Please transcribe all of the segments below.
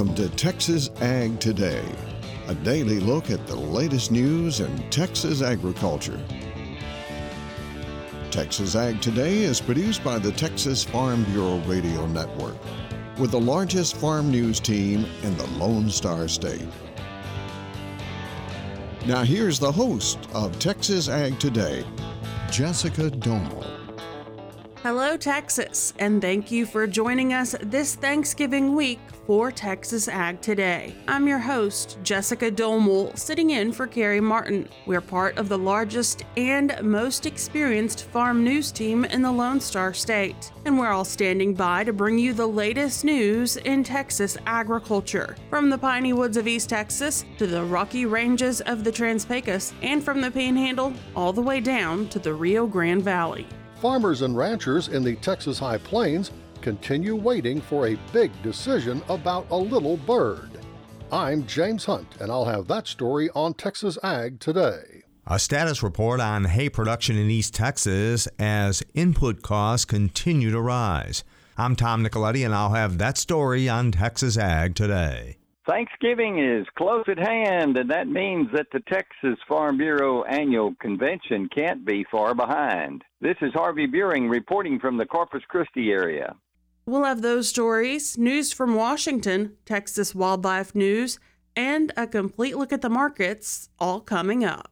Welcome to Texas Ag Today, a daily look at the latest news in Texas agriculture. Texas Ag Today is produced by the Texas Farm Bureau Radio Network, with the largest farm news team in the Lone Star State. Now, here's the host of Texas Ag Today, Jessica Domel. Hello, Texas, and thank you for joining us this Thanksgiving week for Texas Ag Today. I'm your host, Jessica Domel, sitting in for Carey Martin. We're part of the largest and most experienced farm news team in the Lone Star State, and we're all standing by to bring you the latest news in Texas agriculture. From the piney woods of East Texas to the rocky ranges of the Trans Pecos, and from the Panhandle all the way down to the Rio Grande Valley. Farmers and ranchers in the Texas High Plains continue waiting for a big decision about a little bird. I'm James Hunt, and I'll have that story on Texas Ag today. A status report on hay production in East Texas as input costs continue to rise. I'm Tom Nicoletti, and I'll have that story on Texas Ag today. Thanksgiving is close at hand, and that means that the Texas Farm Bureau annual convention can't be far behind. This is Harvey Buring reporting from the Corpus Christi area. We'll have those stories, news from Washington, Texas wildlife news, and a complete look at the markets all coming up.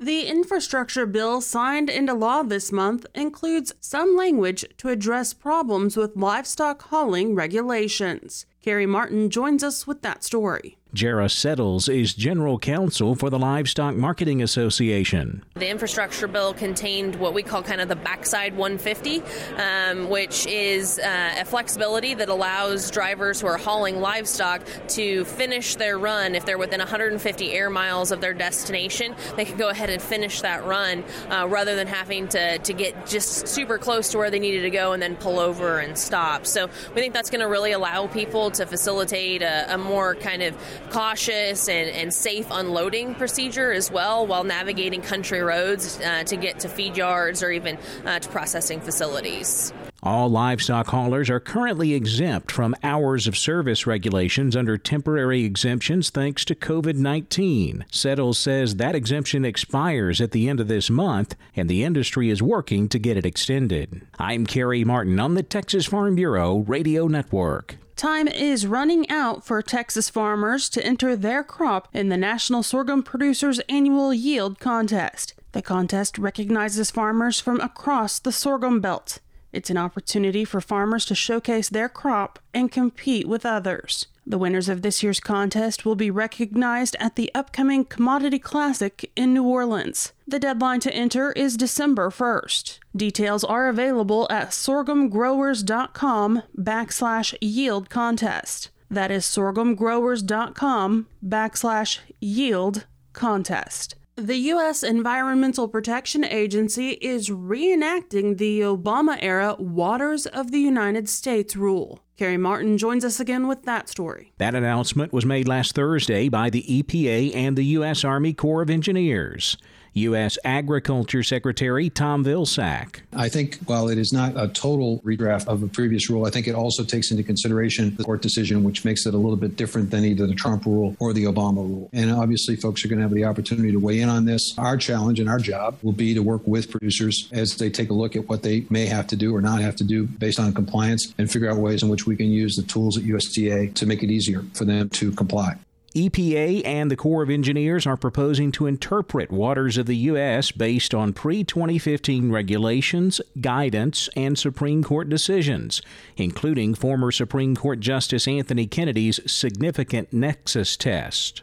The infrastructure bill signed into law this month includes some language to address problems with livestock hauling regulations. Carey Martin joins us with that story. Jara Settles is general counsel for the Livestock Marketing Association. The infrastructure bill contained what we call kind of the backside 150, um, which is uh, a flexibility that allows drivers who are hauling livestock to finish their run. If they're within 150 air miles of their destination, they can go ahead and finish that run uh, rather than having to, to get just super close to where they needed to go and then pull over and stop. So we think that's going to really allow people to facilitate a, a more kind of cautious and, and safe unloading procedure as well while navigating country roads uh, to get to feed yards or even uh, to processing facilities. All livestock haulers are currently exempt from hours of service regulations under temporary exemptions thanks to COVID 19. Settles says that exemption expires at the end of this month, and the industry is working to get it extended. I'm Carey Martin on the Texas Farm Bureau Radio Network. Time is running out for Texas farmers to enter their crop in the National Sorghum Producers Annual Yield Contest. The contest recognizes farmers from across the sorghum belt. It's an opportunity for farmers to showcase their crop and compete with others. The winners of this year's contest will be recognized at the upcoming Commodity Classic in New Orleans. The deadline to enter is December 1st. Details are available at sorghumgrowers.com backslash yield contest. That is sorghumgrowers.com backslash yield contest. The U.S. Environmental Protection Agency is reenacting the Obama era Waters of the United States rule. Carey Martin joins us again with that story. That announcement was made last Thursday by the EPA and the U.S. Army Corps of Engineers. U.S. Agriculture Secretary Tom Vilsack. I think while it is not a total redraft of a previous rule, I think it also takes into consideration the court decision, which makes it a little bit different than either the Trump rule or the Obama rule. And obviously, folks are going to have the opportunity to weigh in on this. Our challenge and our job will be to work with producers as they take a look at what they may have to do or not have to do based on compliance and figure out ways in which we can use the tools at USDA to make it easier for them to comply. EPA and the Corps of Engineers are proposing to interpret waters of the U.S. based on pre 2015 regulations, guidance, and Supreme Court decisions, including former Supreme Court Justice Anthony Kennedy's significant nexus test.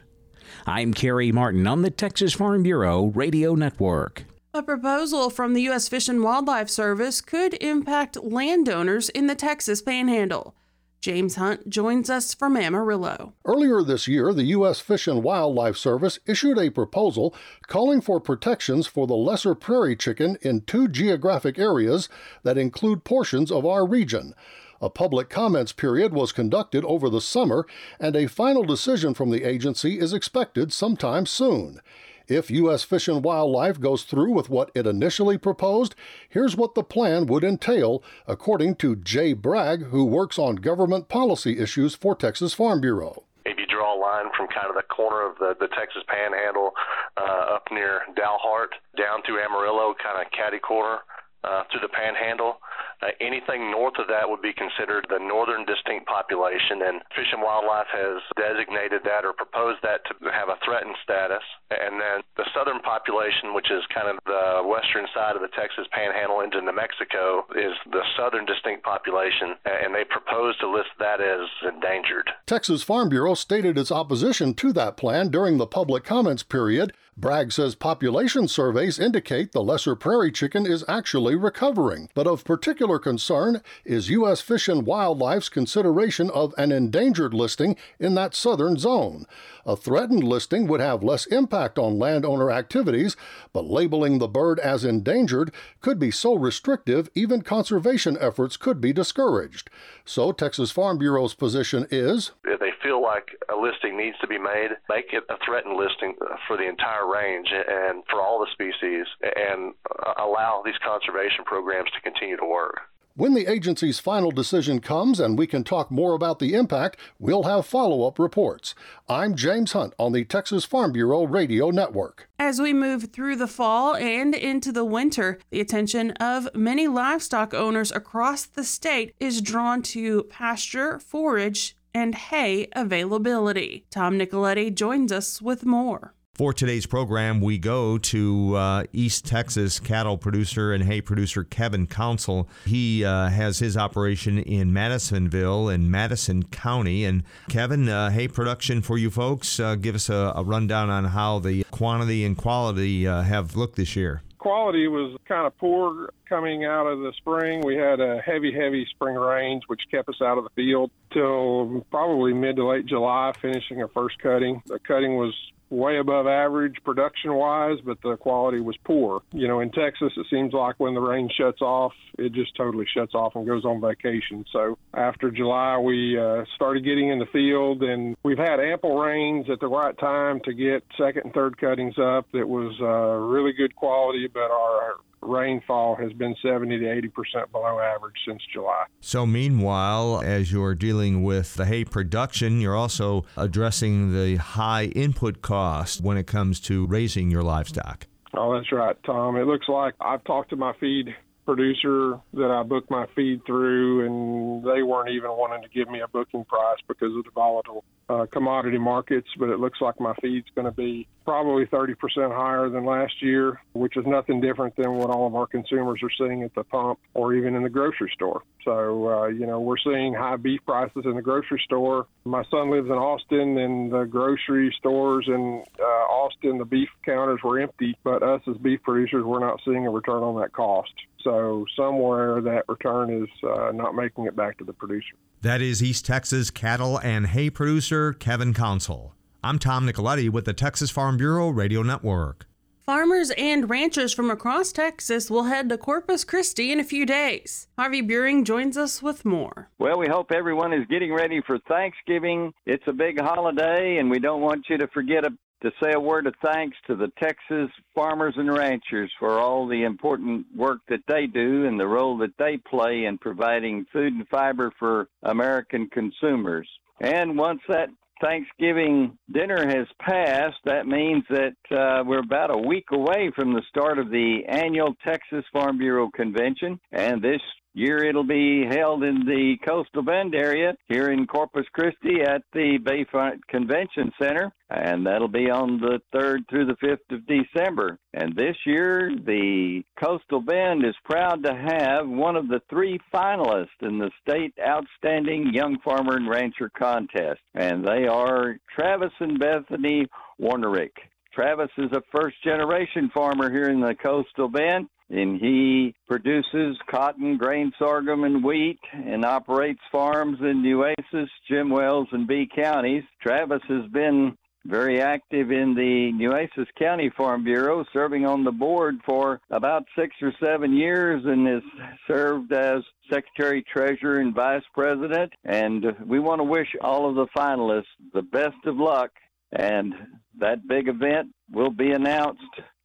I'm Carey Martin on the Texas Farm Bureau Radio Network. A proposal from the U.S. Fish and Wildlife Service could impact landowners in the Texas Panhandle. James Hunt joins us from Amarillo. Earlier this year, the U.S. Fish and Wildlife Service issued a proposal calling for protections for the lesser prairie chicken in two geographic areas that include portions of our region. A public comments period was conducted over the summer, and a final decision from the agency is expected sometime soon. If U.S. Fish and Wildlife goes through with what it initially proposed, here's what the plan would entail, according to Jay Bragg, who works on government policy issues for Texas Farm Bureau maybe draw a line from kind of the corner of the, the Texas Panhandle uh, up near Dalhart down through Amarillo, kind of catty corner uh, through the Panhandle. Uh, anything north of that would be considered the northern distinct population, and Fish and Wildlife has designated that or proposed that to have a threatened status. And then the southern population, which is kind of the western side of the Texas Panhandle into New Mexico, is the southern distinct population, and they propose to list that as endangered. Texas Farm Bureau stated its opposition to that plan during the public comments period. Bragg says population surveys indicate the lesser prairie chicken is actually recovering, but of particular concern is U.S. Fish and Wildlife's consideration of an endangered listing in that southern zone. A threatened listing would have less impact on landowner activities, but labeling the bird as endangered could be so restrictive even conservation efforts could be discouraged. So Texas Farm Bureau's position is if they feel like a listing needs to be made, make it a threatened listing for the entire range and for all the species and allow these conservation programs to continue to work. When the agency's final decision comes and we can talk more about the impact, we'll have follow up reports. I'm James Hunt on the Texas Farm Bureau Radio Network. As we move through the fall and into the winter, the attention of many livestock owners across the state is drawn to pasture, forage, and hay availability. Tom Nicoletti joins us with more. For today's program, we go to uh, East Texas cattle producer and hay producer Kevin Council. He uh, has his operation in Madisonville in Madison County. And Kevin, uh, hay production for you folks, uh, give us a, a, rundown on how the quantity and quality uh, have looked this year quality was kind of poor coming out of the spring. We had a heavy, heavy spring rains, which kept us out of the field till probably mid to late July, finishing our first cutting. The cutting was way above average production wise, but the quality was poor. You know, in Texas, it seems like when the rain shuts off, it just totally shuts off and goes on vacation. So after July, we uh, started getting in the field, and we've had ample rains at the right time to get second and third cuttings up. It was uh, really good quality, but our rainfall has been 70 to 80 percent below average since July. So, meanwhile, as you're dealing with the hay production, you're also addressing the high input cost when it comes to raising your livestock. Oh, that's right, Tom. It looks like I've talked to my feed producer that I booked my feed through, and they weren't even wanting to give me a booking price because of the volatile uh, commodity markets. But it looks like my feed's going to be probably 30% higher than last year, which is nothing different than what all of our consumers are seeing at the pump or even in the grocery store. So, uh, you know, we're seeing high beef prices in the grocery store. My son lives in Austin, and the grocery stores in uh, Austin, the beef counters were empty, but us as beef producers, we're not seeing a return on that cost. So somewhere that return is uh, not making it back to the producer. That is East Texas cattle and hay producer Kevin Council. I'm Tom Nicoletti with the Texas Farm Bureau Radio Network. Farmers and ranchers from across Texas will head to Corpus Christi in a few days. Harvey Buring joins us with more. Well, we hope everyone is getting ready for Thanksgiving. It's a big holiday, and we don't want you to forget to say a word of thanks to the Texas farmers and ranchers for all the important work that they do and the role that they play in providing food and fiber for American consumers. And once that Thanksgiving dinner has passed, that means that uh, we're about a week away from the start of the annual Texas Farm Bureau Convention. And this year it'll be held in the Coastal Bend area here in Corpus Christi at the Bayfront Convention Center, and that'll be on the 3rd through the 5th of December. And this year, the Coastal Bend is proud to have one of the three finalists in the State Outstanding Young Farmer and Rancher Contest, and they are Travis and Bethany Warnerick. Travis is a first generation farmer here in the coastal bend and he produces cotton, grain sorghum, and wheat and operates farms in Nueces, Jim Wells, and Bee counties. Travis has been very active in the Nueces County Farm Bureau, serving on the board for about six or seven years and has served as Secretary Treasurer and Vice President. And we want to wish all of the finalists the best of luck And that big event will be announced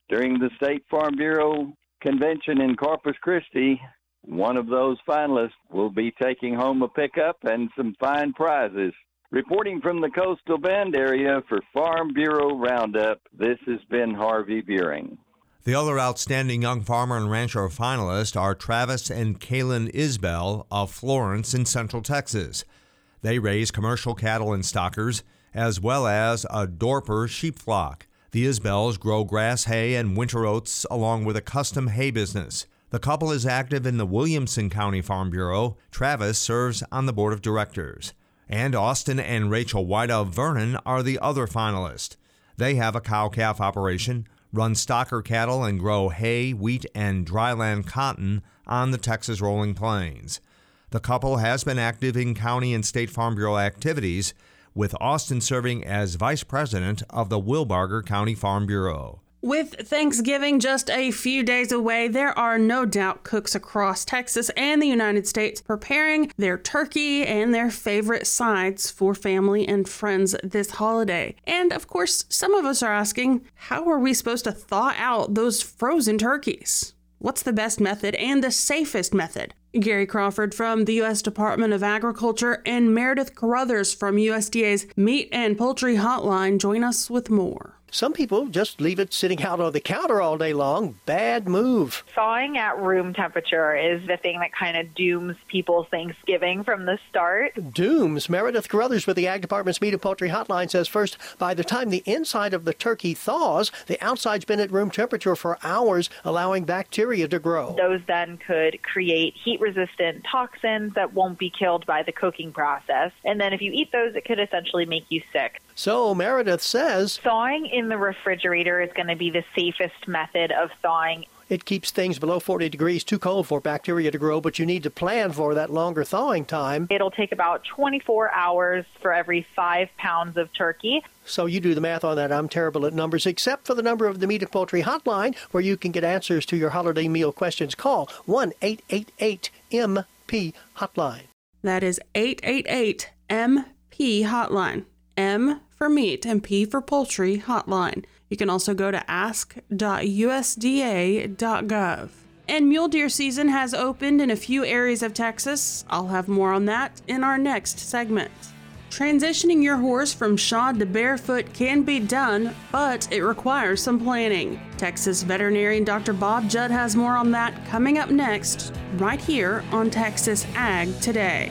during the State Farm Bureau convention in Corpus Christi. One of those finalists will be taking home a pickup and some fine prizes. Reporting from the Coastal Bend area for Farm Bureau Roundup, this has been Harvey Buring. The other outstanding young farmer and rancher finalists are Travis and Kaylin Isbell of Florence in Central Texas. They raise commercial cattle and stockers, as well as a Dorper sheep flock. The Isbells grow grass hay and winter oats along with a custom hay business. The couple is active in the Williamson County Farm Bureau. Travis serves on the board of directors. And Austin and Rachel White of Vernon are the other finalists. They have a cow calf operation, run stocker cattle, and grow hay, wheat, and dryland cotton on the Texas rolling plains. The couple has been active in county and state farm bureau activities, with Austin serving as vice president of the Wilbarger County Farm Bureau. With Thanksgiving just a few days away, there are no doubt cooks across Texas and the United States preparing their turkey and their favorite sides for family and friends this holiday. And of course, some of us are asking, how are we supposed to thaw out those frozen turkeys? What's the best method and the safest method? Gary Crawford from the U.S. Department of Agriculture and Meredith Carothers from USDA's Meat and Poultry Hotline join us with more. Some people just leave it sitting out on the counter all day long. Bad move. Thawing at room temperature is the thing that kind of dooms people's Thanksgiving from the start. Dooms. Meredith Carothers with the Ag Department's Meat and Poultry Hotline says first, by the time the inside of the turkey thaws, the outside's been at room temperature for hours, allowing bacteria to grow. Those then could create heat resistant toxins that won't be killed by the cooking process. And then if you eat those, it could essentially make you sick. So Meredith says thawing in the refrigerator is going to be the safest method of thawing. It keeps things below 40 degrees too cold for bacteria to grow, but you need to plan for that longer thawing time. It'll take about 24 hours for every five pounds of turkey. So you do the math on that. I'm terrible at numbers, except for the number of the Meat and Poultry Hotline, where you can get answers to your holiday meal questions. Call 1 888 MP Hotline. That is 888 MP Hotline. M for meat and P for poultry hotline. You can also go to ask.usda.gov. And mule deer season has opened in a few areas of Texas. I'll have more on that in our next segment. Transitioning your horse from shod to barefoot can be done, but it requires some planning. Texas veterinarian Dr. Bob Judd has more on that coming up next, right here on Texas Ag Today.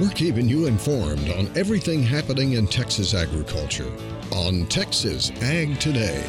We're keeping you informed on everything happening in Texas agriculture on Texas Ag Today.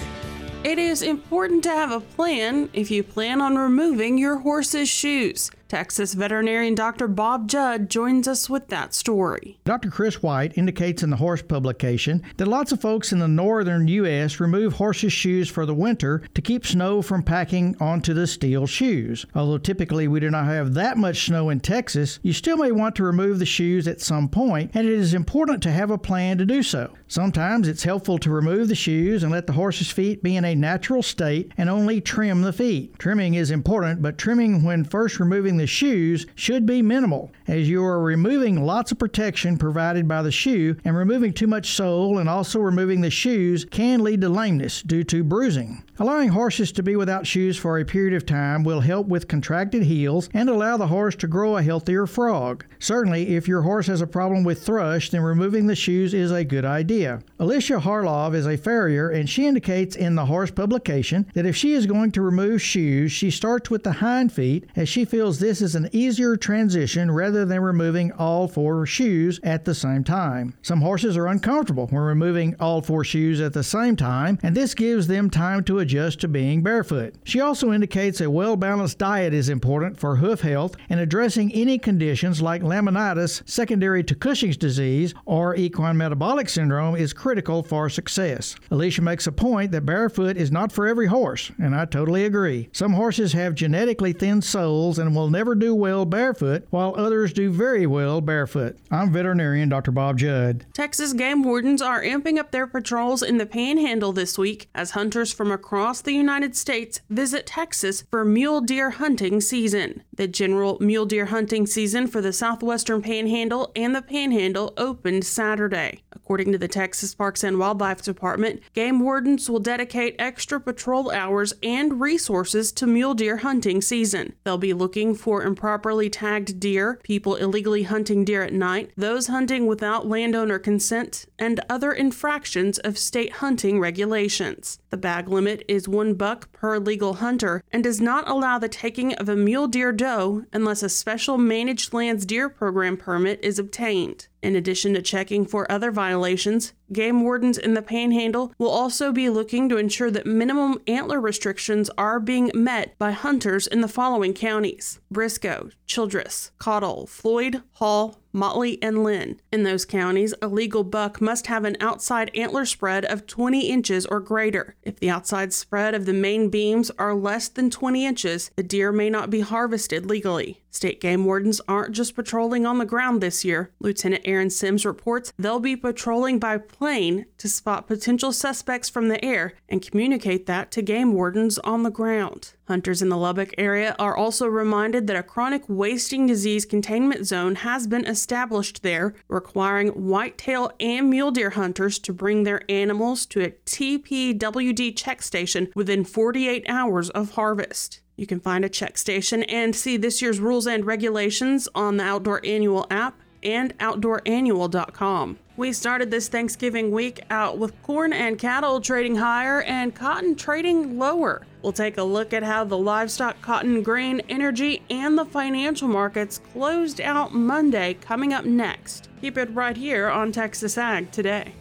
It is important to have a plan if you plan on removing your horse's shoes. Texas veterinarian Dr. Bob Judd joins us with that story. Dr. Chris White indicates in the horse publication that lots of folks in the northern U.S. remove horses' shoes for the winter to keep snow from packing onto the steel shoes. Although typically we do not have that much snow in Texas, you still may want to remove the shoes at some point, and it is important to have a plan to do so. Sometimes it's helpful to remove the shoes and let the horse's feet be in a natural state and only trim the feet. Trimming is important, but trimming when first removing the shoes should be minimal, as you are removing lots of protection provided by the shoe, and removing too much sole and also removing the shoes can lead to lameness due to bruising. Allowing horses to be without shoes for a period of time will help with contracted heels and allow the horse to grow a healthier frog. Certainly, if your horse has a problem with thrush, then removing the shoes is a good idea. Alicia Harlov is a farrier, and she indicates in the horse publication that if she is going to remove shoes, she starts with the hind feet, as she feels this is an easier transition rather than removing all four shoes at the same time. Some horses are uncomfortable when removing all four shoes at the same time, and this gives them time to adjust to being barefoot. She also indicates a well balanced diet is important for hoof health and addressing any conditions like laminitis secondary to Cushing's disease or equine metabolic syndrome is critical for success. Alicia makes a point that barefoot is not for every horse, and I totally agree. Some horses have genetically thin soles and will never do well barefoot, while others do very well barefoot. I'm veterinarian Dr. Bob Judd. Texas game wardens are amping up their patrols in the panhandle this week as hunters from across the United States visit Texas for mule deer hunting season. The general mule deer hunting season for the southwestern panhandle and the panhandle opened Saturday. According to the Texas Parks and Wildlife Department, game wardens will dedicate extra patrol hours and resources to mule deer hunting season. They'll be looking for improperly tagged deer, people illegally hunting deer at night, those hunting without landowner consent, and other infractions of state hunting regulations. The bag limit is one buck per legal hunter and does not allow the taking of a mule deer doe unless a special managed lands deer program permit is obtained. In addition to checking for other violations, game wardens in the panhandle will also be looking to ensure that minimum antler restrictions are being met by hunters in the following counties Briscoe, Childress, Cottle, Floyd, Hall, Motley, and Lynn. In those counties, a legal buck must have an outside antler spread of 20 inches or greater. If the outside spread of the main beams are less than 20 inches, the deer may not be harvested legally. State game wardens aren't just patrolling on the ground this year. Lieutenant Aaron Sims reports they'll be patrolling by plane to spot potential suspects from the air and communicate that to game wardens on the ground. Hunters in the Lubbock area are also reminded that a chronic wasting disease containment zone has been established there, requiring whitetail and mule deer hunters to bring their animals to a TPWD check station within 48 hours of harvest. You can find a check station and see this year's rules and regulations on the Outdoor Annual app and OutdoorAnnual.com. We started this Thanksgiving week out with corn and cattle trading higher and cotton trading lower. We'll take a look at how the livestock, cotton, grain, energy, and the financial markets closed out Monday coming up next. Keep it right here on Texas Ag today.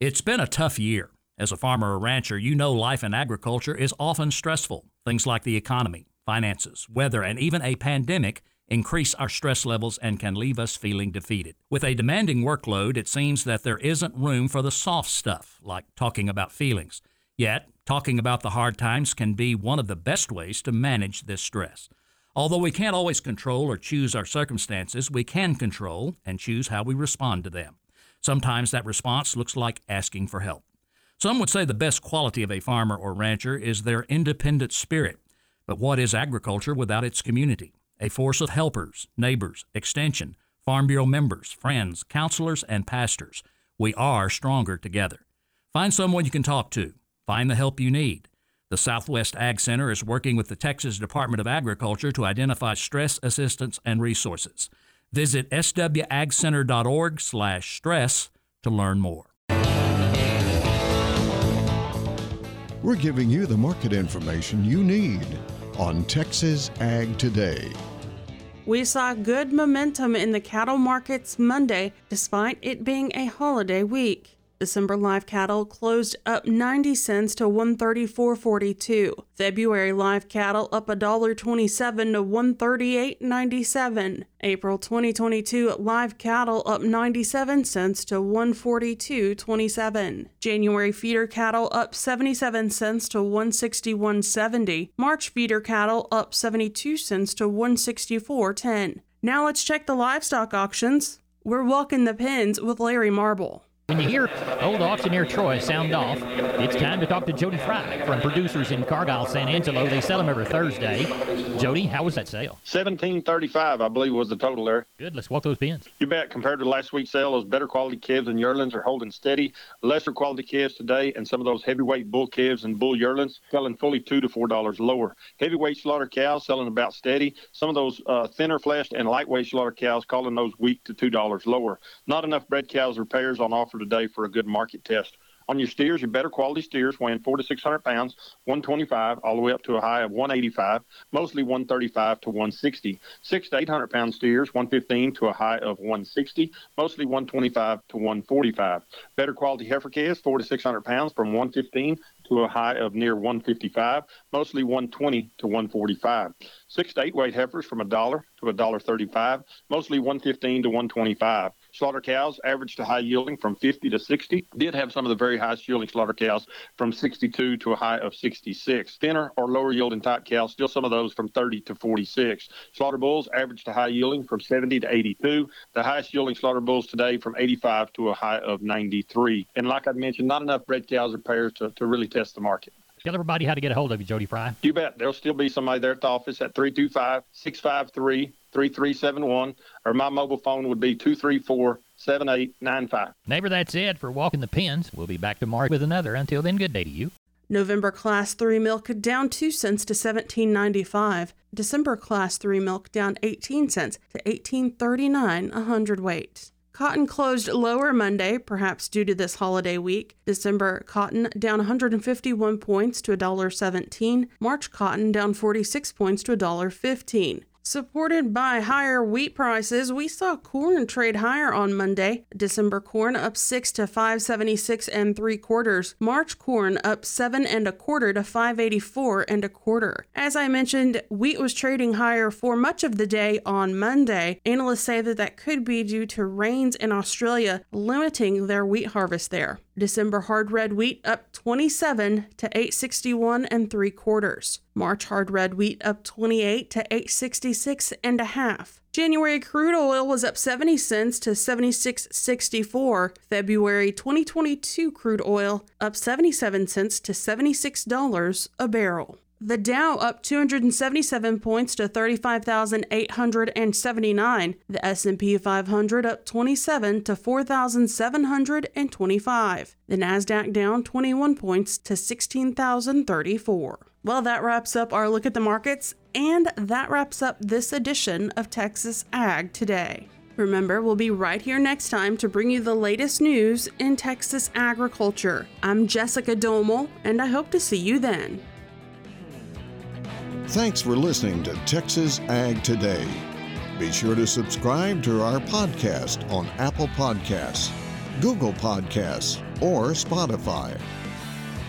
It's been a tough year. As a farmer or rancher, you know life in agriculture is often stressful. Things like the economy, finances, weather, and even a pandemic increase our stress levels and can leave us feeling defeated. With a demanding workload, it seems that there isn't room for the soft stuff, like talking about feelings. Yet, talking about the hard times can be one of the best ways to manage this stress. Although we can't always control or choose our circumstances, we can control and choose how we respond to them. Sometimes that response looks like asking for help. Some would say the best quality of a farmer or rancher is their independent spirit. But what is agriculture without its community? A force of helpers, neighbors, extension, Farm Bureau members, friends, counselors, and pastors. We are stronger together. Find someone you can talk to. Find the help you need. The Southwest Ag Center is working with the Texas Department of Agriculture to identify stress assistance and resources. Visit swagcenter.org/stress to learn more. We're giving you the market information you need on Texas Ag Today. We saw good momentum in the cattle markets Monday despite it being a holiday week. December live cattle closed up 90 cents to 134.42. February live cattle up $1.27 to 138.97. April 2022 live cattle up 97 cents to 142.27. January feeder cattle up 77 cents to 161.70. March feeder cattle up 72 cents to 164.10. Now let's check the livestock auctions. We're walking the pens with Larry Marble. When you hear old auctioneer Troy sound off, it's time to talk to Jody Fry from producers in Cargyle, San Angelo. They sell them every Thursday. Jody, how was that sale? 1735, I believe, was the total there. Good. Let's walk those pins. You bet. Compared to last week's sale, those better quality calves and yearlings are holding steady. Lesser quality calves today, and some of those heavyweight bull calves and bull yearlings selling fully two to four dollars lower. Heavyweight slaughter cows selling about steady. Some of those uh, thinner fleshed and lightweight slaughter cows calling those weak to two dollars lower. Not enough bred cows or pairs on offer today for a good market test. On your steers, your better quality steers weighing four to 600 pounds, 125 all the way up to a high of 185, mostly 135 to 160. Six to 800 pound steers, 115 to a high of 160, mostly 125 to 145. Better quality heifer calves, four to 600 pounds from 115 to a high of near 155, mostly 120 to 145. Six to eight weight heifers from a dollar to a dollar 35, mostly 115 to 125. Slaughter cows averaged to high yielding from 50 to 60. Did have some of the very highest yielding slaughter cows from 62 to a high of 66. Thinner or lower yielding type cows, still some of those from 30 to 46. Slaughter bulls averaged to high yielding from 70 to 82. The highest yielding slaughter bulls today from 85 to a high of 93. And like I mentioned, not enough bred cows or pairs to, to really test the market. Tell everybody how to get a hold of you, Jody Fry. You bet. There'll still be somebody there at the office at 325 653 3371, or my mobile phone would be 234 7895. Neighbor, that's it for Walking the Pens. We'll be back tomorrow with another. Until then, good day to you. November Class 3 milk down 2 cents to 17.95. December Class 3 milk down 18 cents to 18.39 a hundredweight. Cotton closed lower Monday, perhaps due to this holiday week. December cotton down 151 points to $1.17. March cotton down 46 points to $1.15. Supported by higher wheat prices, we saw corn trade higher on Monday. December corn up six to 576 and three quarters. March corn up seven and a quarter to 584 and a quarter. As I mentioned, wheat was trading higher for much of the day on Monday. Analysts say that that could be due to rains in Australia limiting their wheat harvest there. December hard red wheat up 27 to 861 and three quarters. March hard red wheat up 28 to 866 and a half. January crude oil was up 70 cents to 76.64. February 2022 crude oil up 77 cents to $76 a barrel. The Dow up 277 points to 35,879. The S&P 500 up 27 to 4,725. The Nasdaq down 21 points to 16,034. Well, that wraps up our look at the markets and that wraps up this edition of Texas Ag Today. Remember, we'll be right here next time to bring you the latest news in Texas agriculture. I'm Jessica Domel, and I hope to see you then. Thanks for listening to Texas Ag Today. Be sure to subscribe to our podcast on Apple Podcasts, Google Podcasts, or Spotify.